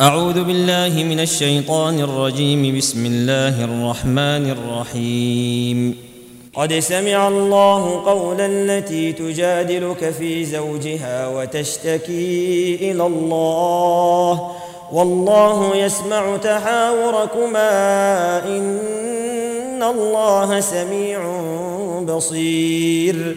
أعوذ بالله من الشيطان الرجيم. بسم الله الرحمن الرحيم. قد سمع الله قول التي تجادلك في زوجها وتشتكي إلى الله. والله يسمع تحاوركما. إن الله سميع بصير.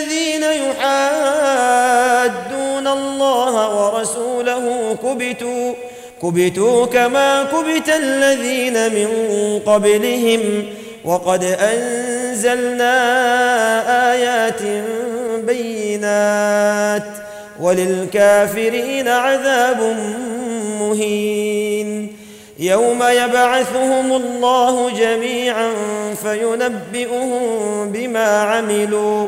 يحادون الله ورسوله كبتوا كبتوا كما كبت الذين من قبلهم. وقد أنزلنا آيات بينات وللكافرين عذاب مهين. يوم يبعثهم الله جميعا فينبئهم بما عملوا.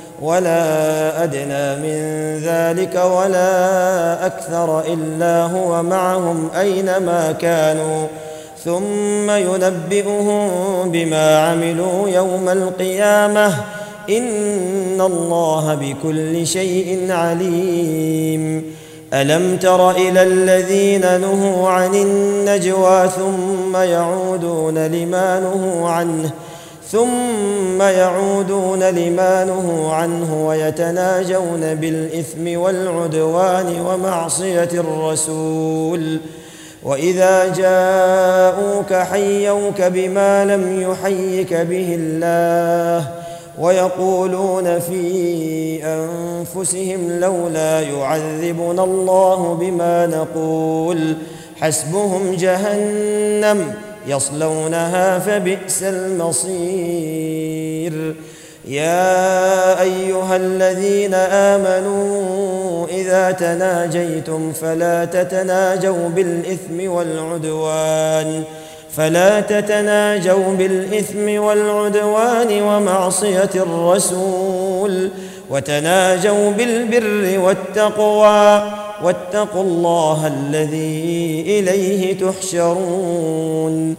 ولا أدنى من ذلك ولا أكثر إلا هو معهم أينما كانوا. ثم ينبئهم بما عملوا يوم القيامة. إن الله بكل شيء عليم. ألم تر إلى الذين نهوا عن النجوى ثم يعودون لما نهوا عنه؟ ثم يعودون لما نهوا عنه ويتناجون بالإثم والعدوان ومعصية الرسول. وإذا جاءوك حيوك بما لم يحيك به الله ويقولون في أنفسهم لولا يعذبنا الله بما نقول. حسبهم جهنم. يصلونها فبئس المصير. يا أيها الذين آمنوا إذا تناجيتم فلا تتناجوا بالإثم والعدوان فلا تتناجوا بالإثم والعدوان ومعصية الرسول وتناجوا بالبر والتقوى. واتقوا الله الذي إليه تحشرون.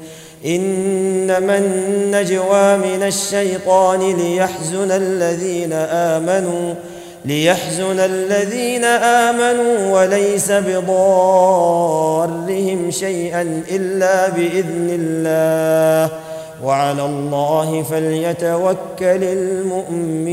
إنما النجوى من الشيطان ليحزن الذين آمنوا ليحزن الذين آمنوا وليس بضارهم شيئا إلا بإذن الله. وعلى الله فليتوكل المؤمنون.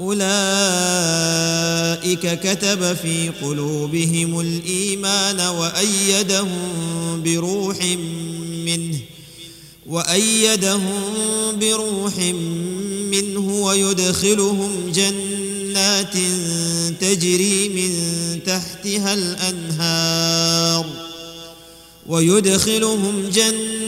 أولئك كتب في قلوبهم الإيمان وأيدهم بروح منه وأيدهم بروح منه ويدخلهم جنات تجري من تحتها الأنهار ويدخلهم جنات